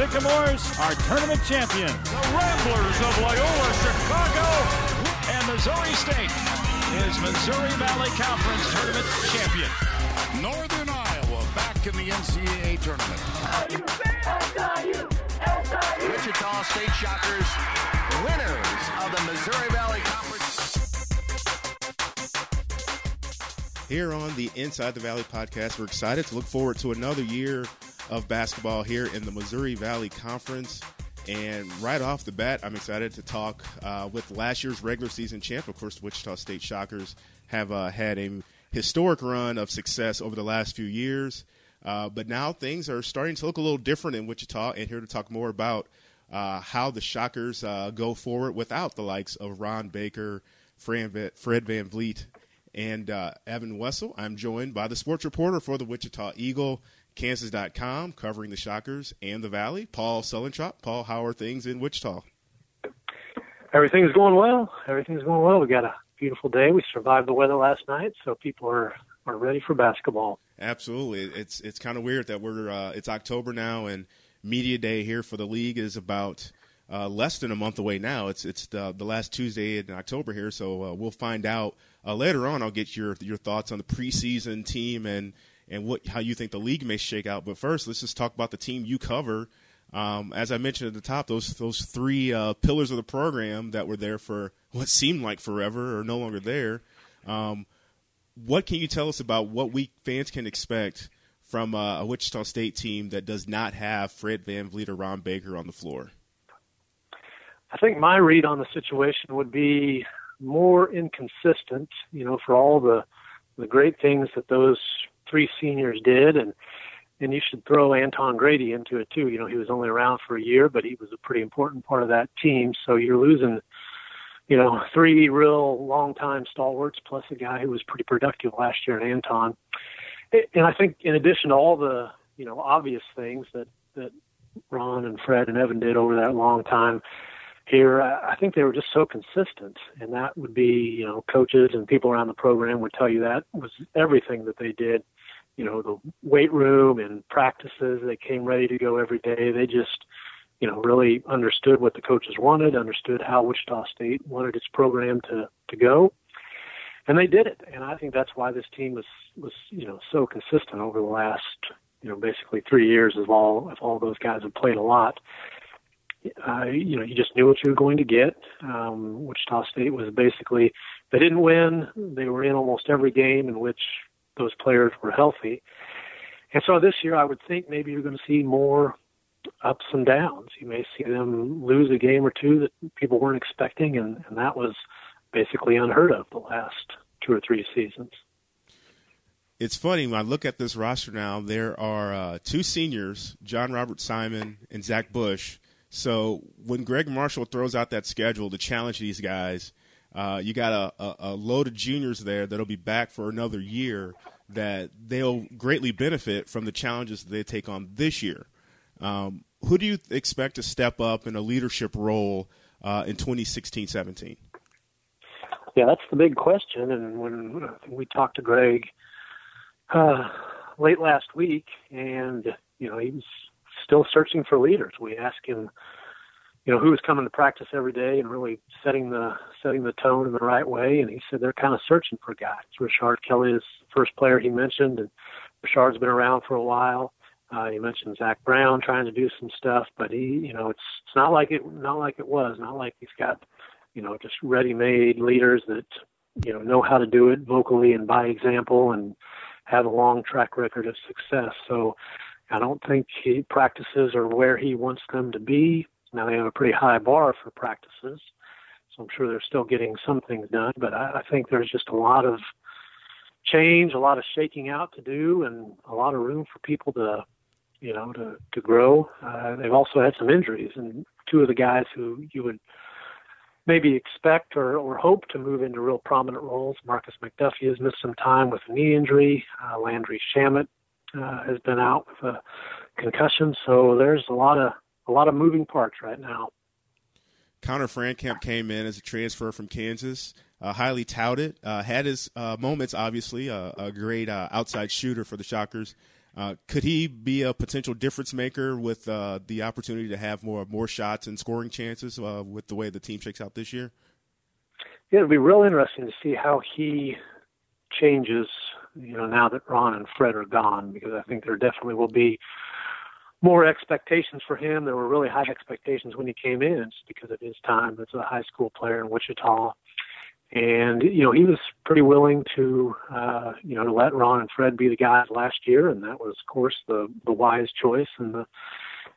State Sycamores are tournament champions. The Ramblers of Loyola, Chicago, and Missouri State is Missouri Valley Conference tournament champion. Northern Iowa back in the NCAA tournament. Wichita State Shockers, winners of the Missouri Valley Conference. Here on the Inside the Valley podcast, we're excited to look forward to another year of basketball here in the Missouri Valley Conference. And right off the bat, I'm excited to talk uh, with last year's regular season champ. Of course, the Wichita State Shockers have uh, had a historic run of success over the last few years. Uh, but now things are starting to look a little different in Wichita. And here to talk more about uh, how the Shockers uh, go forward without the likes of Ron Baker, Fred VanVleet, and uh, Evan Wessel. I'm joined by the sports reporter for the Wichita Eagle, Kansas.com, covering the Shockers and the Valley, Paul Sullentrop. Paul, how are things in Wichita? Everything's going well. Everything's going well. We got a beautiful day. We survived the weather last night, so people are are ready for basketball. Absolutely. It's it's kind of weird that we're uh, it's October now and media day here for the league is about uh, less than a month away now. It's it's the, the last Tuesday in October here, so uh, we'll find out uh, later on. I'll get your your thoughts on the preseason team and and what how you think the league may shake out. But first, let's just talk about the team you cover. Um, as I mentioned at the top, those those three uh, pillars of the program that were there for what seemed like forever are no longer there. Um, what can you tell us about what we fans can expect from uh, a Wichita State team that does not have Fred VanVleet or Ron Baker on the floor? I think my read on the situation would be more inconsistent, you know, for all the the great things that those three seniors did and and you should throw Anton Grady into it too. You know, he was only around for a year, but he was a pretty important part of that team. So you're losing, you know, three real long time stalwarts plus a guy who was pretty productive last year in Anton. And I think in addition to all the, you know, obvious things that that Ron and Fred and Evan did over that long time, here, I think they were just so consistent, and that would be, you know, coaches and people around the program would tell you that was everything that they did. You know, the weight room and practices, they came ready to go every day. They just, you know, really understood what the coaches wanted, understood how Wichita State wanted its program to to go, and they did it. And I think that's why this team was was you know so consistent over the last you know basically three years as all if all those guys have played a lot uh, you know, you just knew what you were going to get. Um, Wichita State was basically, they didn't win. They were in almost every game in which those players were healthy. And so this year, I would think maybe you're going to see more ups and downs. You may see them lose a game or two that people weren't expecting, and, and that was basically unheard of the last two or three seasons. It's funny when I look at this roster now. There are uh, two seniors, John Robert Simon and Zach Bush, so when Gregg Marshall throws out that schedule to challenge these guys, uh, you got a, a, a, load of juniors there that'll be back for another year that they'll greatly benefit from the challenges that they take on this year. Um, who do you expect to step up in a leadership role uh, in 2016-17? Yeah, that's the big question. And when we talked to Gregg uh, late last week, and you know he was still searching for leaders. We asked him, you know, who was coming to practice every day and really setting the setting the tone in the right way. And he said they're kind of searching for guys. Rashard Kelly is the first player he mentioned, and Rashard's been around for a while. Uh, he mentioned Zach Brown trying to do some stuff, but he, you know, it's it's not like it not like it was, not like he's got, you know, just ready-made leaders that, you know, know how to do it vocally and by example and have a long track record of success. So I don't think he practices are where he wants them to be. Now they have a pretty high bar for practices, so I'm sure they're still getting some things done. But I, I think there's just a lot of change, a lot of shaking out to do, and a lot of room for people to, you know, to to grow. Uh, they've also had some injuries, and two of the guys who you would maybe expect or, or hope to move into real prominent roles. Markis McDuffie has missed some time with a knee injury. Uh, Landry Shamet uh, has been out with a concussion. So there's a lot of a lot of moving parts right now. Conner Frankamp came in as a transfer from Kansas, uh, highly touted. Uh, had his uh, moments, obviously, uh, a great uh, outside shooter for the Shockers. Uh, could he be a potential difference maker with uh, the opportunity to have more more shots and scoring chances uh, with the way the team shakes out this year? Yeah, it'll be real interesting to see how he changes. You know, now that Ron and Fred are gone, because I think there definitely will be more expectations for him. There were really high expectations when he came in just because of his time as a high school player in Wichita. And, you know, he was pretty willing to, uh, you know, to let Ron and Fred be the guys last year. And that was, of course, the, the wise choice and the,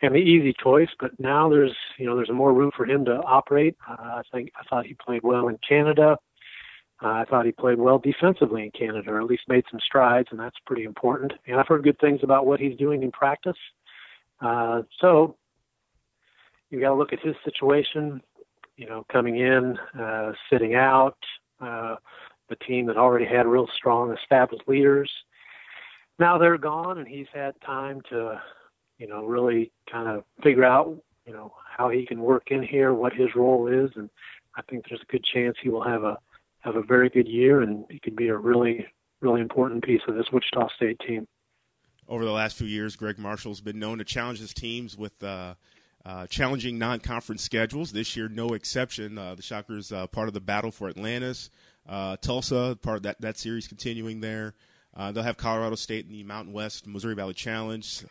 and the easy choice. But now there's, you know, there's more room for him to operate. Uh, I think, I thought he played well in Canada. Uh, I thought he played well defensively in Canada, or at least made some strides, and that's pretty important. And I've heard good things about what he's doing in practice. Uh, so you got to look at his situation. You know, coming in, uh, sitting out, uh, the team that already had real strong established leaders. Now they're gone, and he's had time to, you know, really kind of figure out, you know, how he can work in here, what his role is, and I think there's a good chance he will have a have a very good year, and he could be a really really important piece of this Wichita State team over the last few years, Gregg Marshall's been known to challenge his teams with uh, uh, challenging non-conference schedules. This year, no exception. Uh, the Shockers uh, part of the battle for Atlantis, uh, Tulsa, part of that that series continuing there. Uh, they'll have Colorado State in the Mountain West Missouri Valley Challenge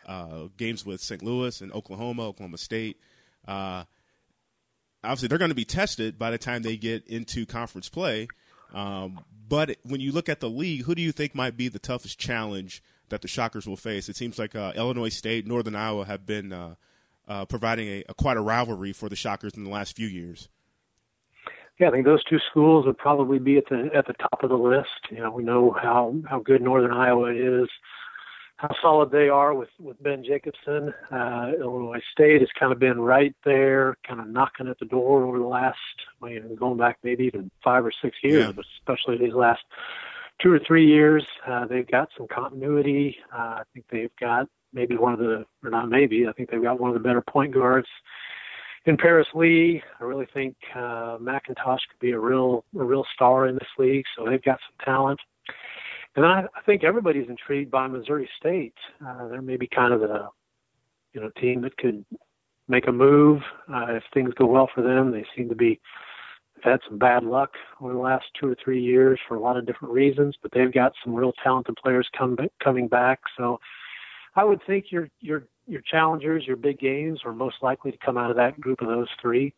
games with St. Louis and Oklahoma, Oklahoma State. obviously, they're going to be tested by the time they get into conference play. Um, but when you look at the league, who do you think might be the toughest challenge that the Shockers will face. It seems like uh, Illinois State, Northern Iowa have been uh, uh, providing a, a, quite a rivalry for the Shockers in the last few years. Yeah, I think those two schools would probably be at the at the top of the list. You know, we know how how good Northern Iowa is, how solid they are with with Ben Jacobson. Uh, Illinois State has kind of been right there, kind of knocking at the door over the last, you know, going back maybe even five or six years, yeah. but especially these last two or three years. Uh, they've got some continuity. Uh, I think they've got maybe one of the, or not maybe, I think they've got one of the better point guards in Paris Lee. I really think uh, McIntosh could be a real, a real star in this league. So they've got some talent. And I, I think everybody's intrigued by Missouri State. Uh, they're maybe kind of the, you know, team that could make a move uh, if things go well for them. They seem to be they've had some bad luck over the last two or three years for a lot of different reasons, but they've got some real talented players come, coming back. So I would think your your your challengers, your big games, are most likely to come out of that group of those three.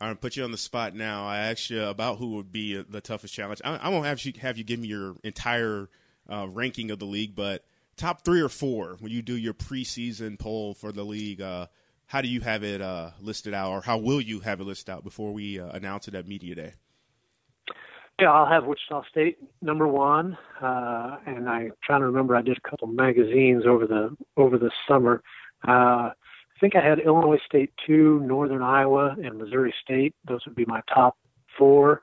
I'm gonna put you on the spot now. I asked you about who would be the toughest challenge. I, I won't have you have you give me your entire uh, ranking of the league, but top three or four when you do your preseason poll for the league. Uh, how do you have it uh, listed out, or how will you have it listed out before we uh, announce it at media day? Yeah, I'll have Wichita State number one, uh, and I'm trying to remember. I did a couple magazines over the over the summer. I think I had Illinois State two, Northern Iowa, and Missouri State. Those would be my top four.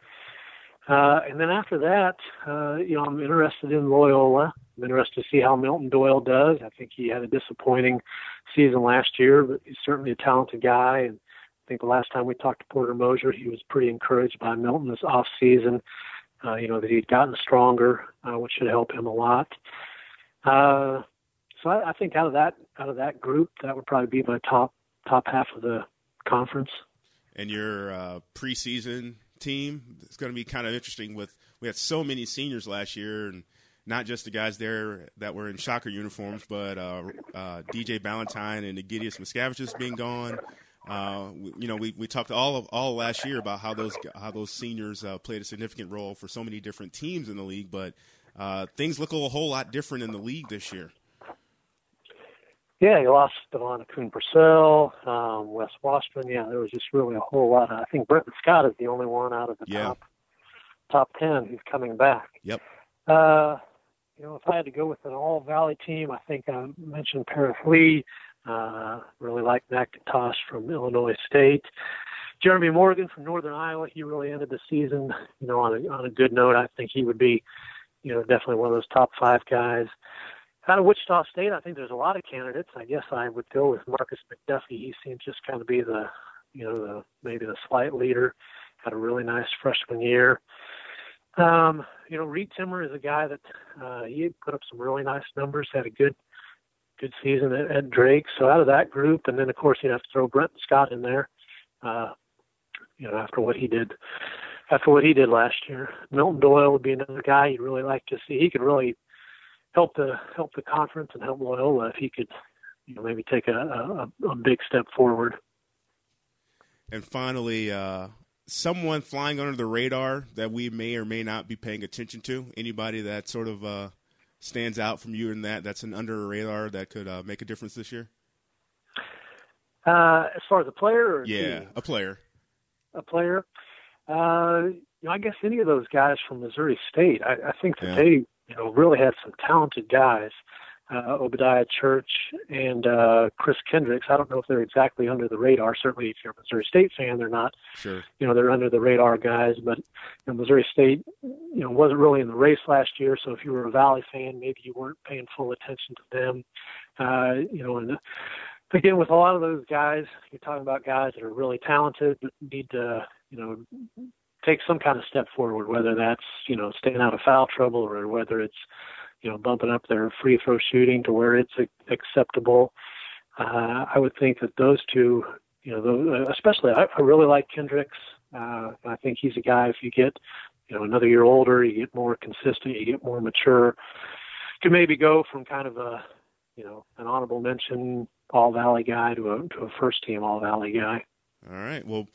Uh, and then after that, uh, you know, I'm interested in Loyola. I'm interested to see how Milton Doyle does. I think he had a disappointing season last year, but he's certainly a talented guy. And I think the last time we talked to Porter Moser, he was pretty encouraged by Milton this off season. Uh, you know that he'd gotten stronger, uh, which should help him a lot. Uh, so I, I think out of that out of that group, that would probably be my top top half of the conference. And your uh, preseason team, it's going to be kind of interesting. With we had so many seniors last year, and not just the guys there that were in shocker uniforms, but uh, uh, DJ Balentine and the Egidijus Mockevicius being gone. Uh, you know, we, we talked all of all last year about how those how those seniors uh, played a significant role for so many different teams in the league, but uh, things look a whole lot different in the league this year. Yeah, you lost Devon Coon Purcell, um, Wes Washpun. Yeah, there was just really a whole lot. I think Brenton Scott is the only one out of the yeah. top top ten who's coming back. Yep. Uh, you know, if I had to go with an all Valley team, I think I mentioned Paris Lee. Uh, really like McIntosh from Illinois State. Jeremy Morgan from Northern Iowa. He really ended the season, you know, on a on a good note. I think he would be, you know, definitely one of those top five guys. Out of Wichita State, I think there's a lot of candidates. I guess I would go with Markis McDuffie. He seems just kind of be the, you know, the maybe the slight leader. Had a really nice freshman year. Um, you know, Reed Timmer is a guy that uh, he put up some really nice numbers, had a good good season at, at Drake. So out of that group, and then of course you'd have to throw Brent Scott in there. Uh, you know, after what he did, after what he did last year, Milton Doyle would be another guy you'd really like to see. He could really help the help the conference and help Loyola if he could, you know, maybe take a, a, a big step forward. And finally, uh, someone flying under the radar that we may or may not be paying attention to. Anybody that sort of uh, stands out from you in that that's an under radar that could uh, make a difference this year? Uh, as far as a player, or yeah, team? a player, a player. Uh, you know, I guess any of those guys from Missouri State. I, I think that Yeah. they, you know, really had some talented guys. Uh, Obediah Church and uh, Chris Kendrix. I don't know if they're exactly under the radar. Certainly, if you're a Missouri State fan, they're not. sure. You know, they're under the radar guys. But you know, Missouri State, you know, wasn't really in the race last year. So if you were a Valley fan, maybe you weren't paying full attention to them. Uh, you know, and again, with a lot of those guys, you're talking about guys that are really talented, but need to, you know, take some kind of step forward, whether that's, you know, staying out of foul trouble or whether it's, you know, bumping up their free throw shooting to where it's acceptable. Uh, I would think that those two, you know, those, especially I, I really like Kendrix. Uh, I think he's a guy. If you get, you know, another year older, you get more consistent, you get more mature. Could maybe go from kind of a, you know, an honorable mention All Valley guy to a to a first team All Valley guy. All right. Well,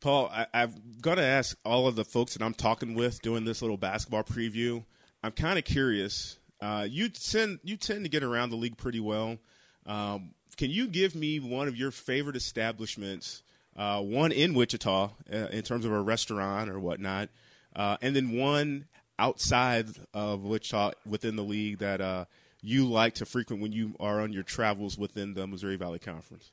Paul, I, I've got to ask all of the folks that I'm talking with doing this little basketball preview. I'm kind of curious. Uh, you tend you tend to get around the league pretty well. Um, can you give me one of your favorite establishments, uh, one in Wichita uh, in terms of a restaurant or whatnot, uh, and then one outside of Wichita within the league that uh, you like to frequent when you are on your travels within the Missouri Valley Conference?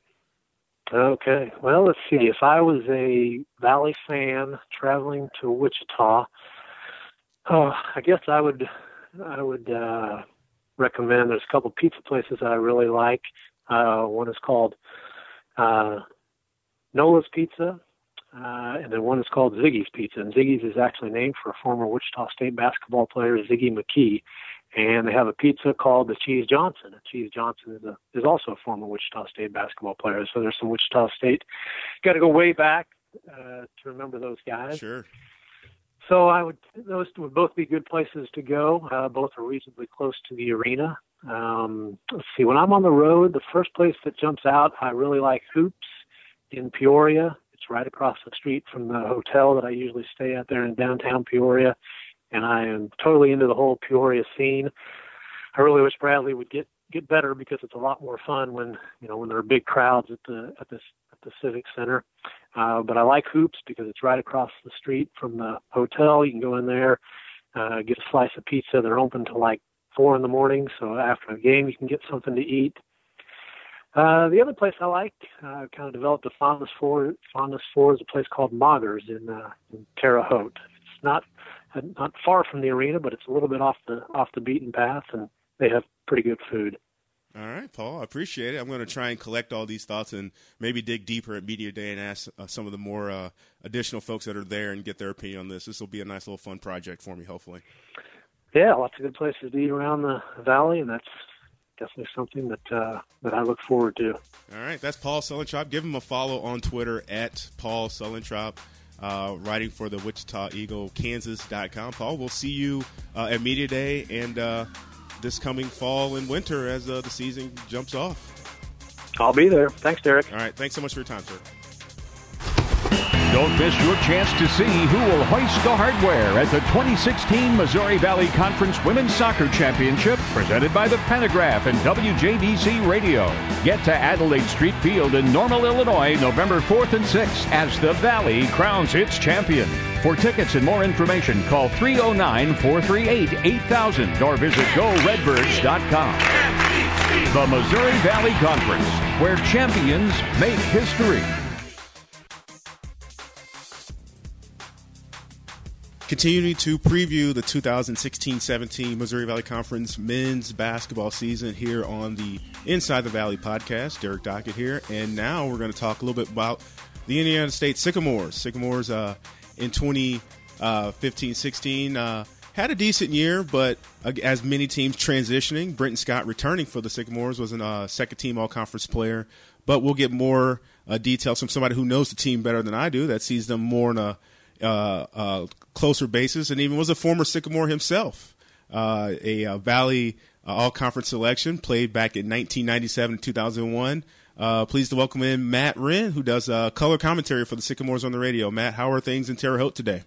Okay. Well, let's see. If I was a Valley fan traveling to Wichita, oh, I guess I would I would uh, recommend. There's a couple pizza places that I really like. Uh, one is called uh, Knolla's Pizza, uh, and then one is called Ziggy's Pizza. And Ziggy's is actually named for a former Wichita State basketball player, Ziggy McKee. And they have a pizza called the Cheese Johnson. And Cheese Johnson is a is also a former Wichita State basketball player. So there's some Wichita State. Got to go way back uh, to remember those guys. Sure. So I would those would both be good places to go. Uh, both are reasonably close to the arena. Um, let's see. When I'm on the road, the first place that jumps out, I really like Hoops in Peoria. It's right across the street from the hotel that I usually stay at there in downtown Peoria, and I am totally into the whole Peoria scene. I really wish Bradley would get get better because it's a lot more fun when you know when there are big crowds at the at this at the civic center. Uh, but I like hoops because it's right across the street from the hotel. You can go in there, uh, get a slice of pizza. They're open till like four in the morning, so after a game you can get something to eat. Uh, the other place I like, uh, kind of developed a fondness for, fondness for, is a place called Moggers in, uh, in Terre Haute. It's not not far from the arena, but it's a little bit off the off the beaten path, and they have pretty good food. All right, Paul, I appreciate it. I'm going to try and collect all these thoughts and maybe dig deeper at Media Day and ask uh, some of the more uh, additional folks that are there and get their opinion on this. This will be a nice little fun project for me, hopefully. Yeah, lots of good places to eat around the valley, and that's definitely something that uh, that I look forward to. All right, that's Paul Sullentrop. Give him a follow on Twitter at Paul Sullentrop, uh, writing for the Wichita Eagle, Kansas.com. Paul, we'll see you uh, at Media Day and uh, this coming fall and winter as uh, the season jumps off. I'll be there. Thanks, Derek. All right, thanks so much for your time, sir. Don't miss your chance to see who will hoist the hardware at the 2016 Missouri Valley Conference Women's Soccer Championship presented by the Pantagraph and WJBC Radio. Get to Adelaide Street Field in Normal, Illinois, November 4th and 6th as the Valley crowns its champion. For tickets and more information, call 309 438 8000 or visit goredbirds.com. The Missouri Valley Conference, where champions make history. Continuing to preview the 2016-17 Missouri Valley Conference men's basketball season here on the Inside the Valley podcast. Derek Dockett here, and now we're going to talk a little bit about the Indiana State Sycamores. Sycamores uh, in 2015 uh, 16 Uh, had a decent year, but uh, as many teams transitioning, Brenton Scott returning for the Sycamores was a second team all conference player. But we'll get more uh, details from somebody who knows the team better than I do, that sees them more on a closer basis, and even was a former Sycamore himself. Uh, a Valley all conference selection, played back in 1997 2001. Uh, pleased to welcome in Matt Renn, who does uh, color commentary for the Sycamores on the radio. Matt, how are things in Terre Haute today?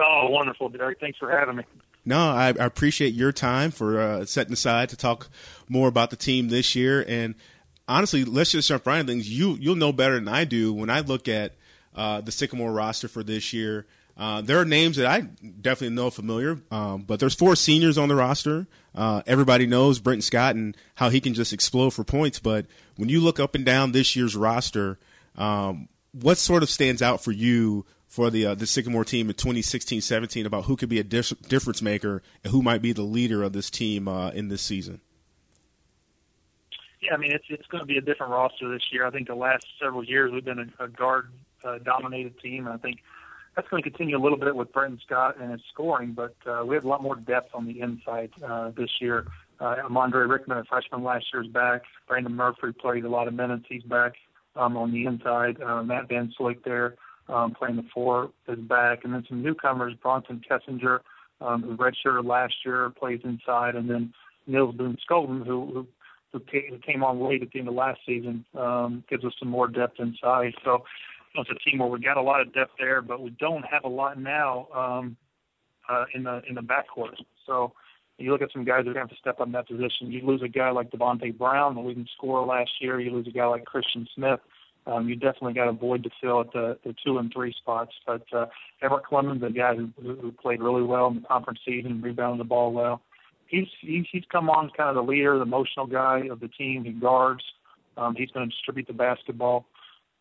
Oh, wonderful, Derek. Thanks for having me. No, I, I appreciate your time for uh, setting aside to talk more about the team this year. And honestly, let's just jump right into things. You you'll know better than I do when I look at uh, the Sycamore roster for this year. Uh, there are names that I definitely know familiar, um, but there's four seniors on the roster. Uh, everybody knows Brenton Scott and how he can just explode for points. But when you look up and down this year's roster, um, what sort of stands out for you for the uh, the Sycamore team in 2016-17 about who could be a dis- difference maker and who might be the leader of this team uh, in this season? Yeah, I mean it's it's going to be a different roster this year. I think the last several years we've been a, a guard uh, dominated team, and I think that's going to continue a little bit with Brenton Scott and his scoring. But uh, we have a lot more depth on the inside uh, this year. Uh, Rickman, a freshman last year, is back. Brandon Murphy played a lot of minutes. He's back um, on the inside. Uh, Matt Van Slyck there um, playing the four, is back. And then some newcomers, Bronson Kessinger, um, who redshirted last year, plays inside. And then Nils Boone Skolden, who, who who came on late at the end of last season, um, gives us some more depth inside. So it's a team where we got a lot of depth there, but we don't have a lot now um, uh, in the in the backcourt. So you look at some guys that are going to have to step up in that position. You lose a guy like Devonte Brown, the leading scorer last year. You lose a guy like Khristian Smith, um, you definitely got a void to fill at the, the two and three spots. But uh, Everett Clemons, a guy who, who played really well in the conference season, rebounded the ball well. He's he's he's come on kind of the leader, the emotional guy of the team. He guards. Um, he's going to distribute the basketball.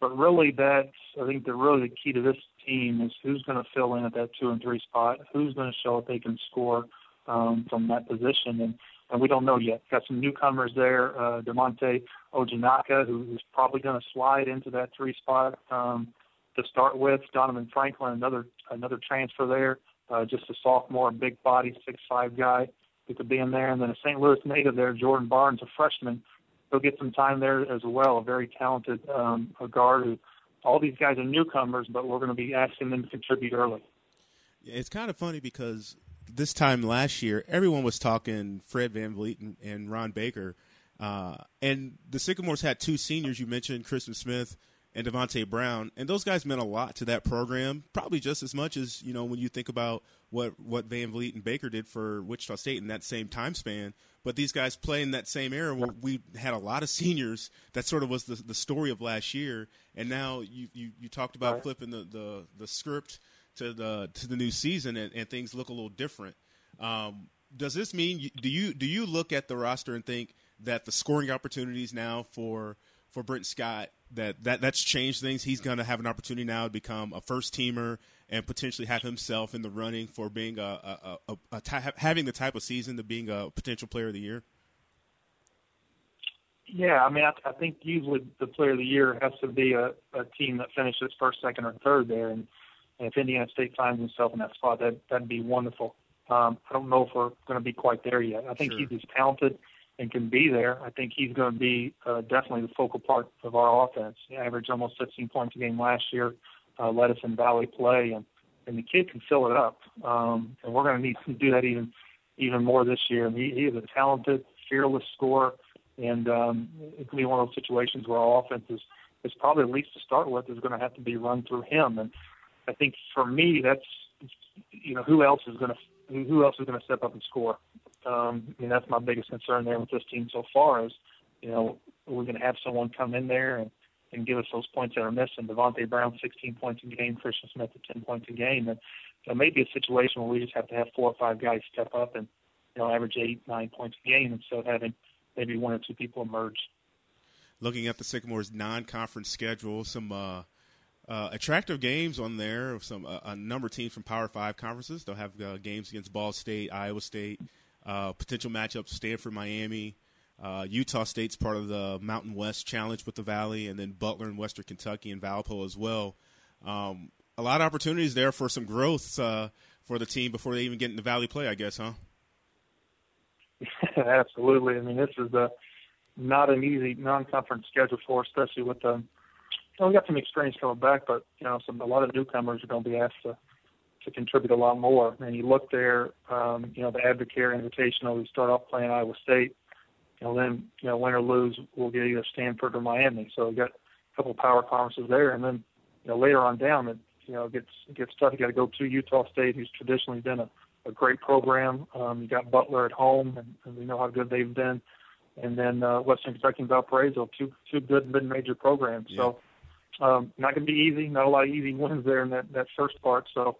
But really, that's I think the really the key to this team is who's going to fill in at that two and three spot. Who's going to show that they can score um, from that position. And and we don't know yet. Got some newcomers there, uh, Demonte Ojanaka, who's probably going to slide into that three spot um, to start with. Donovan Franklin, another another transfer there, uh, just a sophomore, big body, six five guy who could be in there. And then a St. Louis native there, Jordan Barnes, a freshman. He'll get some time there as well. A very talented um, a guard. Who, all these guys are newcomers, but we're going to be asking them to contribute early. It's kind of funny because this time last year, everyone was talking Fred VanVleet and, and Ron Baker. Uh, and the Sycamores had two seniors. You mentioned Khristian Smith and Devonte Brown, and those guys meant a lot to that program, probably just as much as you know when you think about what what VanVleet and Baker did for Wichita State in that same time span. But these guys play in that same era where we had a lot of seniors. That sort of was the the story of last year, and now you you, you talked about right. flipping the, the the script to the to the new season and, and things look a little different. Um, does this mean do you do you look at the roster and think that the scoring opportunities now for for Brent Scott that, that that's changed things? He's going to have an opportunity now to become a first teamer and potentially have himself in the running for being a, a, a, a ty- having the type of season to being a potential player of the year. Yeah, I mean, I, I think usually the player of the year has to be a, a team that finishes first, second, or third there, and and if Indiana State finds himself in that spot, that that'd be wonderful. Um, I don't know if we're going to be quite there yet. I think sure. he's as talented and can be there. I think he's going to be uh, definitely the focal part of our offense. He averaged almost 15 points a game last year, uh, led us in Valley play, and and the kid can fill it up. Um, and we're going to need to do that even even more this year. And he, he is a talented, fearless scorer, and um, it can be one of those situations where our offense is is probably at least to start with is going to have to be run through him. And I think for me, that's you know who else is going to who else is going to step up and score. Um, I mean that's my biggest concern there with this team so far is you know we're going to have someone come in there and and give us those points that are missing. Devonte Brown, 16 points a game. Khristian Smith at 10 points a game. And there may be a situation where we just have to have four or five guys step up and you know average eight, nine points a game instead of having maybe one or two people emerge. Looking at the Sycamores' non-conference schedule, some uh, uh, attractive games on there. Of some uh, a number of teams from Power Five conferences. They'll have uh, games against Ball State, Iowa State, uh, potential matchups: Stanford, Miami. Uh, Utah State's part of the Mountain West Challenge with the Valley, and then Butler and Western Kentucky and Valpo as well. Um, a lot of opportunities there for some growth uh, for the team before they even get into Valley play, I guess, huh? Absolutely. I mean, this is a not an easy non-conference schedule for, especially with the. You know, we got some experience coming back, but you know, some a lot of newcomers are going to be asked to to contribute a lot more. And you look there, um, you know, the Advocare Invitational. We start off playing Iowa State. You know, then you know, win or lose, we'll get either Stanford or Miami. So we got a couple of power conferences there, and then you know later on down, it you know gets gets tough. You got to go to Utah State, who's traditionally been a, a great program. Um, you got Butler at home, and, and we know how good they've been. And then uh, Western Kentucky and Valparaiso, two two good mid-major programs. Yeah. So um, not going to be easy. Not a lot of easy wins there in that that first part. So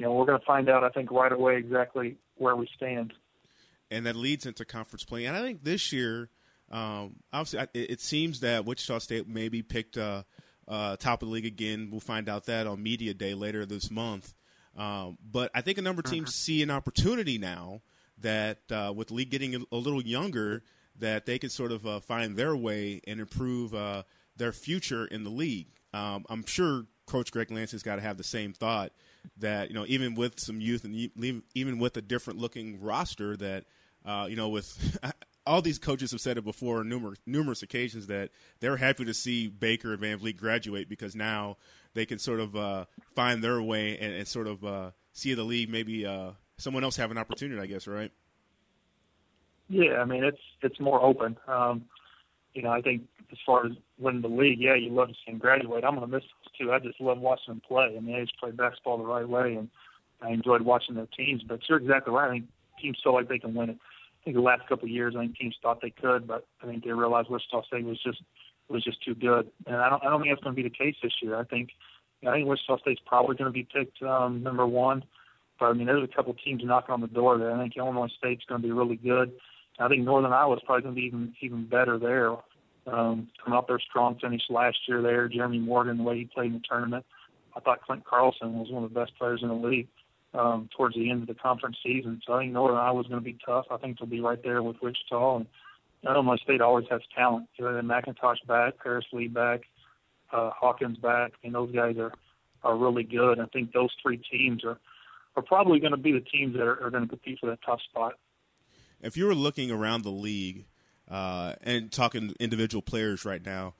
you know we're going to find out, I think, right away exactly where we stand and that leads into conference play. And I think this year, um, obviously, it, it, seems that Wichita State maybe picked uh, uh, top of the league again. We'll find out that on media day later this month. Um, but I think a number of teams uh-huh. see an opportunity now that uh, with the league getting a, a, little younger, that they can sort of uh, find their way and improve uh, their future in the league. Um, I'm sure Coach Greg Lance has got to have the same thought that you know even with some youth and even with a different looking roster that uh, you know, with all these coaches have said it before on numerous numerous occasions that they're happy to see Baker and VanVleet graduate because now they can sort of uh, find their way and, and sort of uh, see the league maybe uh, someone else have an opportunity. I guess, right? Yeah, I mean it's it's more open. Um, you know, I think as far as winning the league, yeah, you love to see them graduate. I'm gonna miss this too. I just love watching them play. I mean, they just play basketball the right way, and I enjoyed watching their teams. But you're exactly right. I think teams feel like they can win it. I think the last couple of years, I think teams thought they could, but I think they realized Wichita State was just was just too good. And I don't I don't think that's going to be the case this year. I think I think Wichita State's probably going to be picked um, number one. But I mean, there's a couple teams knocking on the door there. I think Illinois State's going to be really good. I think Northern Iowa's probably going to be even even better there. Um, coming up their strong finish last year there. Jeremy Morgan, the way he played in the tournament, I thought Klint Carlson was one of the best players in the league um, towards the end of the conference season. So I think Northern Iowa's going to be tough. I think they'll be right there with Wichita. And Illinois State always has talent. You know, McIntosh back, Paris Lee back, uh, Hawkins back. Mean, those guys are are really good. I think those three teams are are probably going to be the teams that are, are going to compete for that tough spot. If you were looking around the league uh, and talking individual players right now,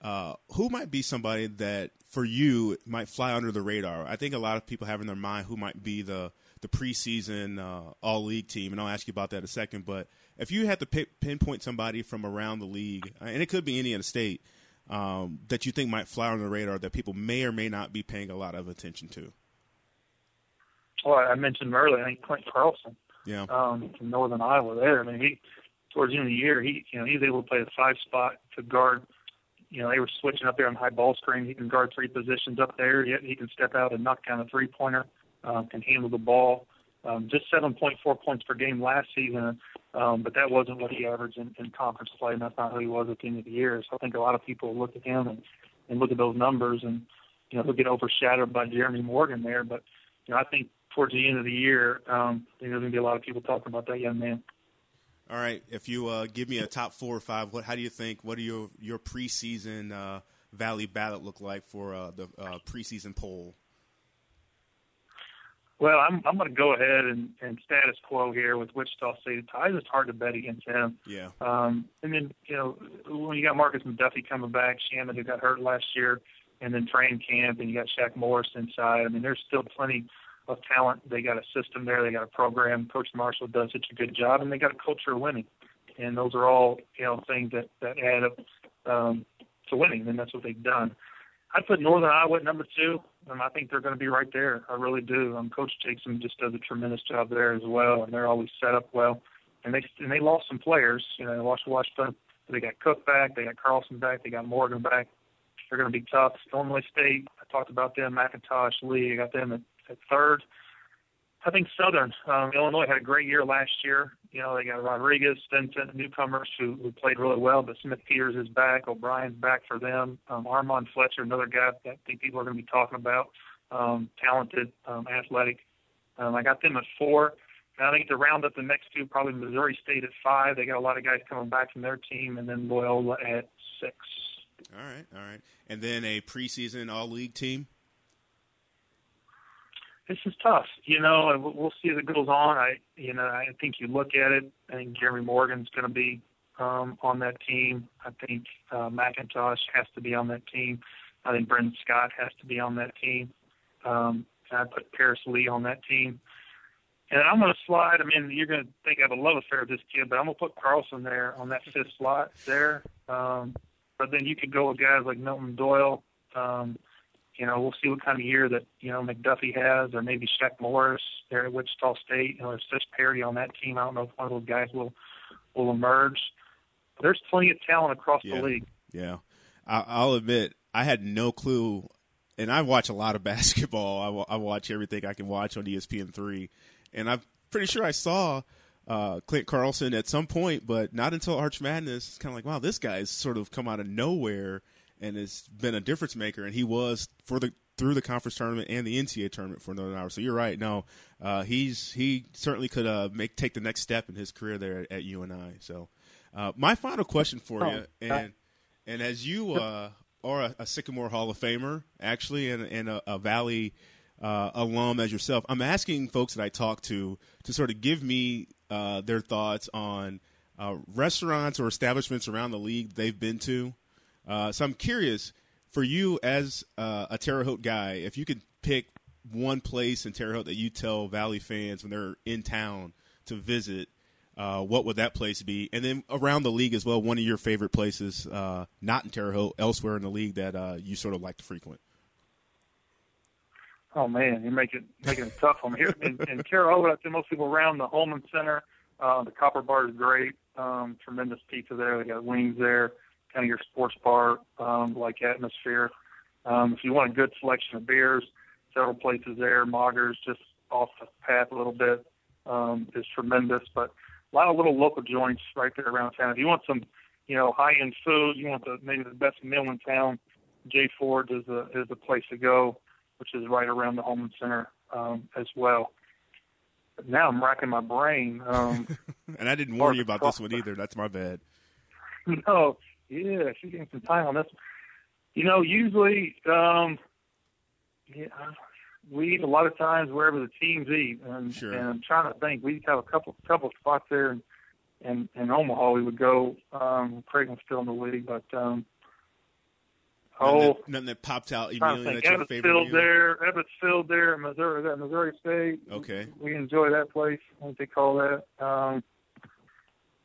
uh, who might be somebody that for you might fly under the radar? I think a lot of people have in their mind who might be the the preseason uh, all league team, and I'll ask you about that in a second. But if you had to pinpoint somebody from around the league, and it could be any in the state, um, that you think might fly under the radar that people may or may not be paying a lot of attention to. Well, I mentioned earlier, I think Klint Carlson, yeah, um, from Northern Iowa. There, I mean, he towards the end of the year, he you know he was able to play the five spot to guard you know, they were switching up there on high ball screen. He can guard three positions up there. Yet he can step out and knock down a three pointer. Um, can handle the ball. Um, just 7.4 points per game last season, um, but that wasn't what he averaged in, in conference play, and that's not who he was at the end of the year. So I think a lot of people look at him and, and look at those numbers, and you know they'll get overshadowed by Jeremy Morgan there. But you know I think towards the end of the year, um, there's going to be a lot of people talking about that young man. All right. If you uh, give me a top four or five, what? How do you think? What do your your preseason uh, Valley ballot look like for uh, the uh, preseason poll? Well, I'm I'm going to go ahead and, and status quo here with Wichita State. It's just hard to bet against him. Yeah. Um, and then you know when you got Markis McDuffie coming back, Shannon who got hurt last year, and then training camp, and you got Shaq Morris inside. I mean, there's still plenty of talent. They got a system there. They got a program. Coach Marshall does such a good job, and they got a culture of winning. And those are all you know things that that add up um, to winning, and that's what they've done. I'd put Northern Iowa at number two, and I think they're going to be right there. I really do. Um, Coach Jackson just does a tremendous job there as well, and they're always set up well. And they and they lost some players. You know, they lost Washington. They got Cook back. They got Carlson back. They got Morgan back. They're going to be tough. Illinois State. I talked about them. McIntosh, Lee. I got them at at third. I think Southern um, Illinois had a great year last year. You know, they got Rodriguez, Stinson, newcomers who, who played really well. But Smith Peters is back. O'Brien's back for them. Um, Armand Fletcher, another guy that I think people are going to be talking about. Um, talented, um, athletic. Um, I got them at four. And I think to round up the next two, probably Missouri State at five. They got a lot of guys coming back from their team, and then Loyola at six. All right, all right. And then a preseason all league team. This is tough, you know, and we'll see as it goes on. I, you know, I think you look at it. I think Jeremy Morgan's going to be um, on that team. I think uh, McIntosh has to be on that team. I think Brendan Scott has to be on that team. Um, and I put Paris Lee on that team. And I'm going to slide. I mean, you're going to think I have a love affair with this kid, but I'm going to put Carlson there on that fifth slot there. Um, but then you could go with guys like Milton Doyle. Um, you know, we'll see what kind of year that you know McDuffie has, or maybe Shaq Morris there at Wichita State. You know, there's such parity on that team. I don't know if one of those guys will will emerge. There's plenty of talent across yeah. the league. Yeah, I'll admit I had no clue, and I watch a lot of basketball. I, watch everything I can watch on ESPN three, and I'm pretty sure I saw uh, Klint Carlson at some point, but not until Arch Madness. It's kind of like, wow, this guy's sort of come out of nowhere and has been a difference maker. And he was for the through the conference tournament and the NCAA tournament for Northern Iowa. So you're right. No, uh, he's he certainly could uh, make take the next step in his career there at, at UNI. So uh, my final question for oh, you, and and as you uh, are a, a, Sycamore Hall of Famer, actually, and, and a, a Valley uh, alum as yourself, I'm asking folks that I talk to to sort of give me uh, their thoughts on restaurants or establishments around the league they've been to uh, so I'm curious for you as uh, a Terre Haute guy, if you could pick one place in Terre Haute that you tell Valley fans when they're in town to visit, uh, what would that place be? And then around the league as well, one of your favorite places, uh, not in Terre Haute, elsewhere in the league that uh, you sort of like to frequent. Oh man, you're making making it tough on me here. In, in Terre Haute, I think most people around the Hulman Center. Uh, the Copper Bar is great. Um, tremendous pizza there. They got wings there kind of your sports bar um, like atmosphere. Um, if you want a good selection of beers, several places there. Moggers just off the path a little bit um, is tremendous, but a lot of little local joints right there around town. If you want some, you know, high end food, you want the maybe the best meal in town. Jay Ford is a is a place to go, which is right around the Hulman Center um, as well. But now I'm racking my brain. Um, and I didn't warn you about this one either. That's my bad. no, yeah, she's getting some time on this. You know, usually, um, yeah, we eat a lot of times wherever the teams eat, and, sure. and I'm trying to think. We have a couple couple spots there, in, in in Omaha we would go. Um, Craig was still in the league, but um, oh, nothing that, nothing that popped out immediately. That's your favorite Field there, Field there, Missouri, that Missouri State. Okay, we enjoy that place. What they call that? Um,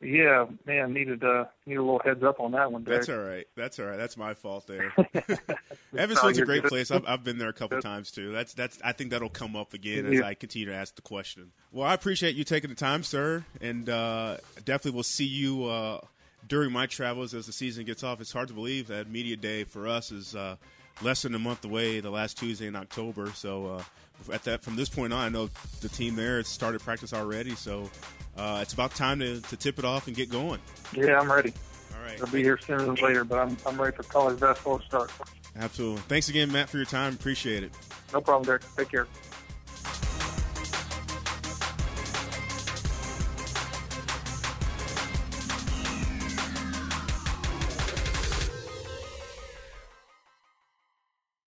yeah, man, needed uh need a little heads up on that one. Derek. That's all right. That's all right. That's my fault there. Evansville's a great place. I've, I've been there a couple times too. That's that's. I think that'll come up again as I continue to ask the question. Well, I appreciate you taking the time, sir, and uh, definitely will see you uh, during my travels as the season gets off. It's hard to believe that media day for us is uh, less than a month away, the last Tuesday in October. So uh, at that, from this point on, I know the team there has started practice already. So uh, it's about time to, to tip it off and get going. Yeah, I'm ready. All right. I'll be here sooner than later, but I'm, I'm ready for college basketball to start. Absolutely. Thanks again, Matt, for your time. Appreciate it. No problem, Derek. Take care.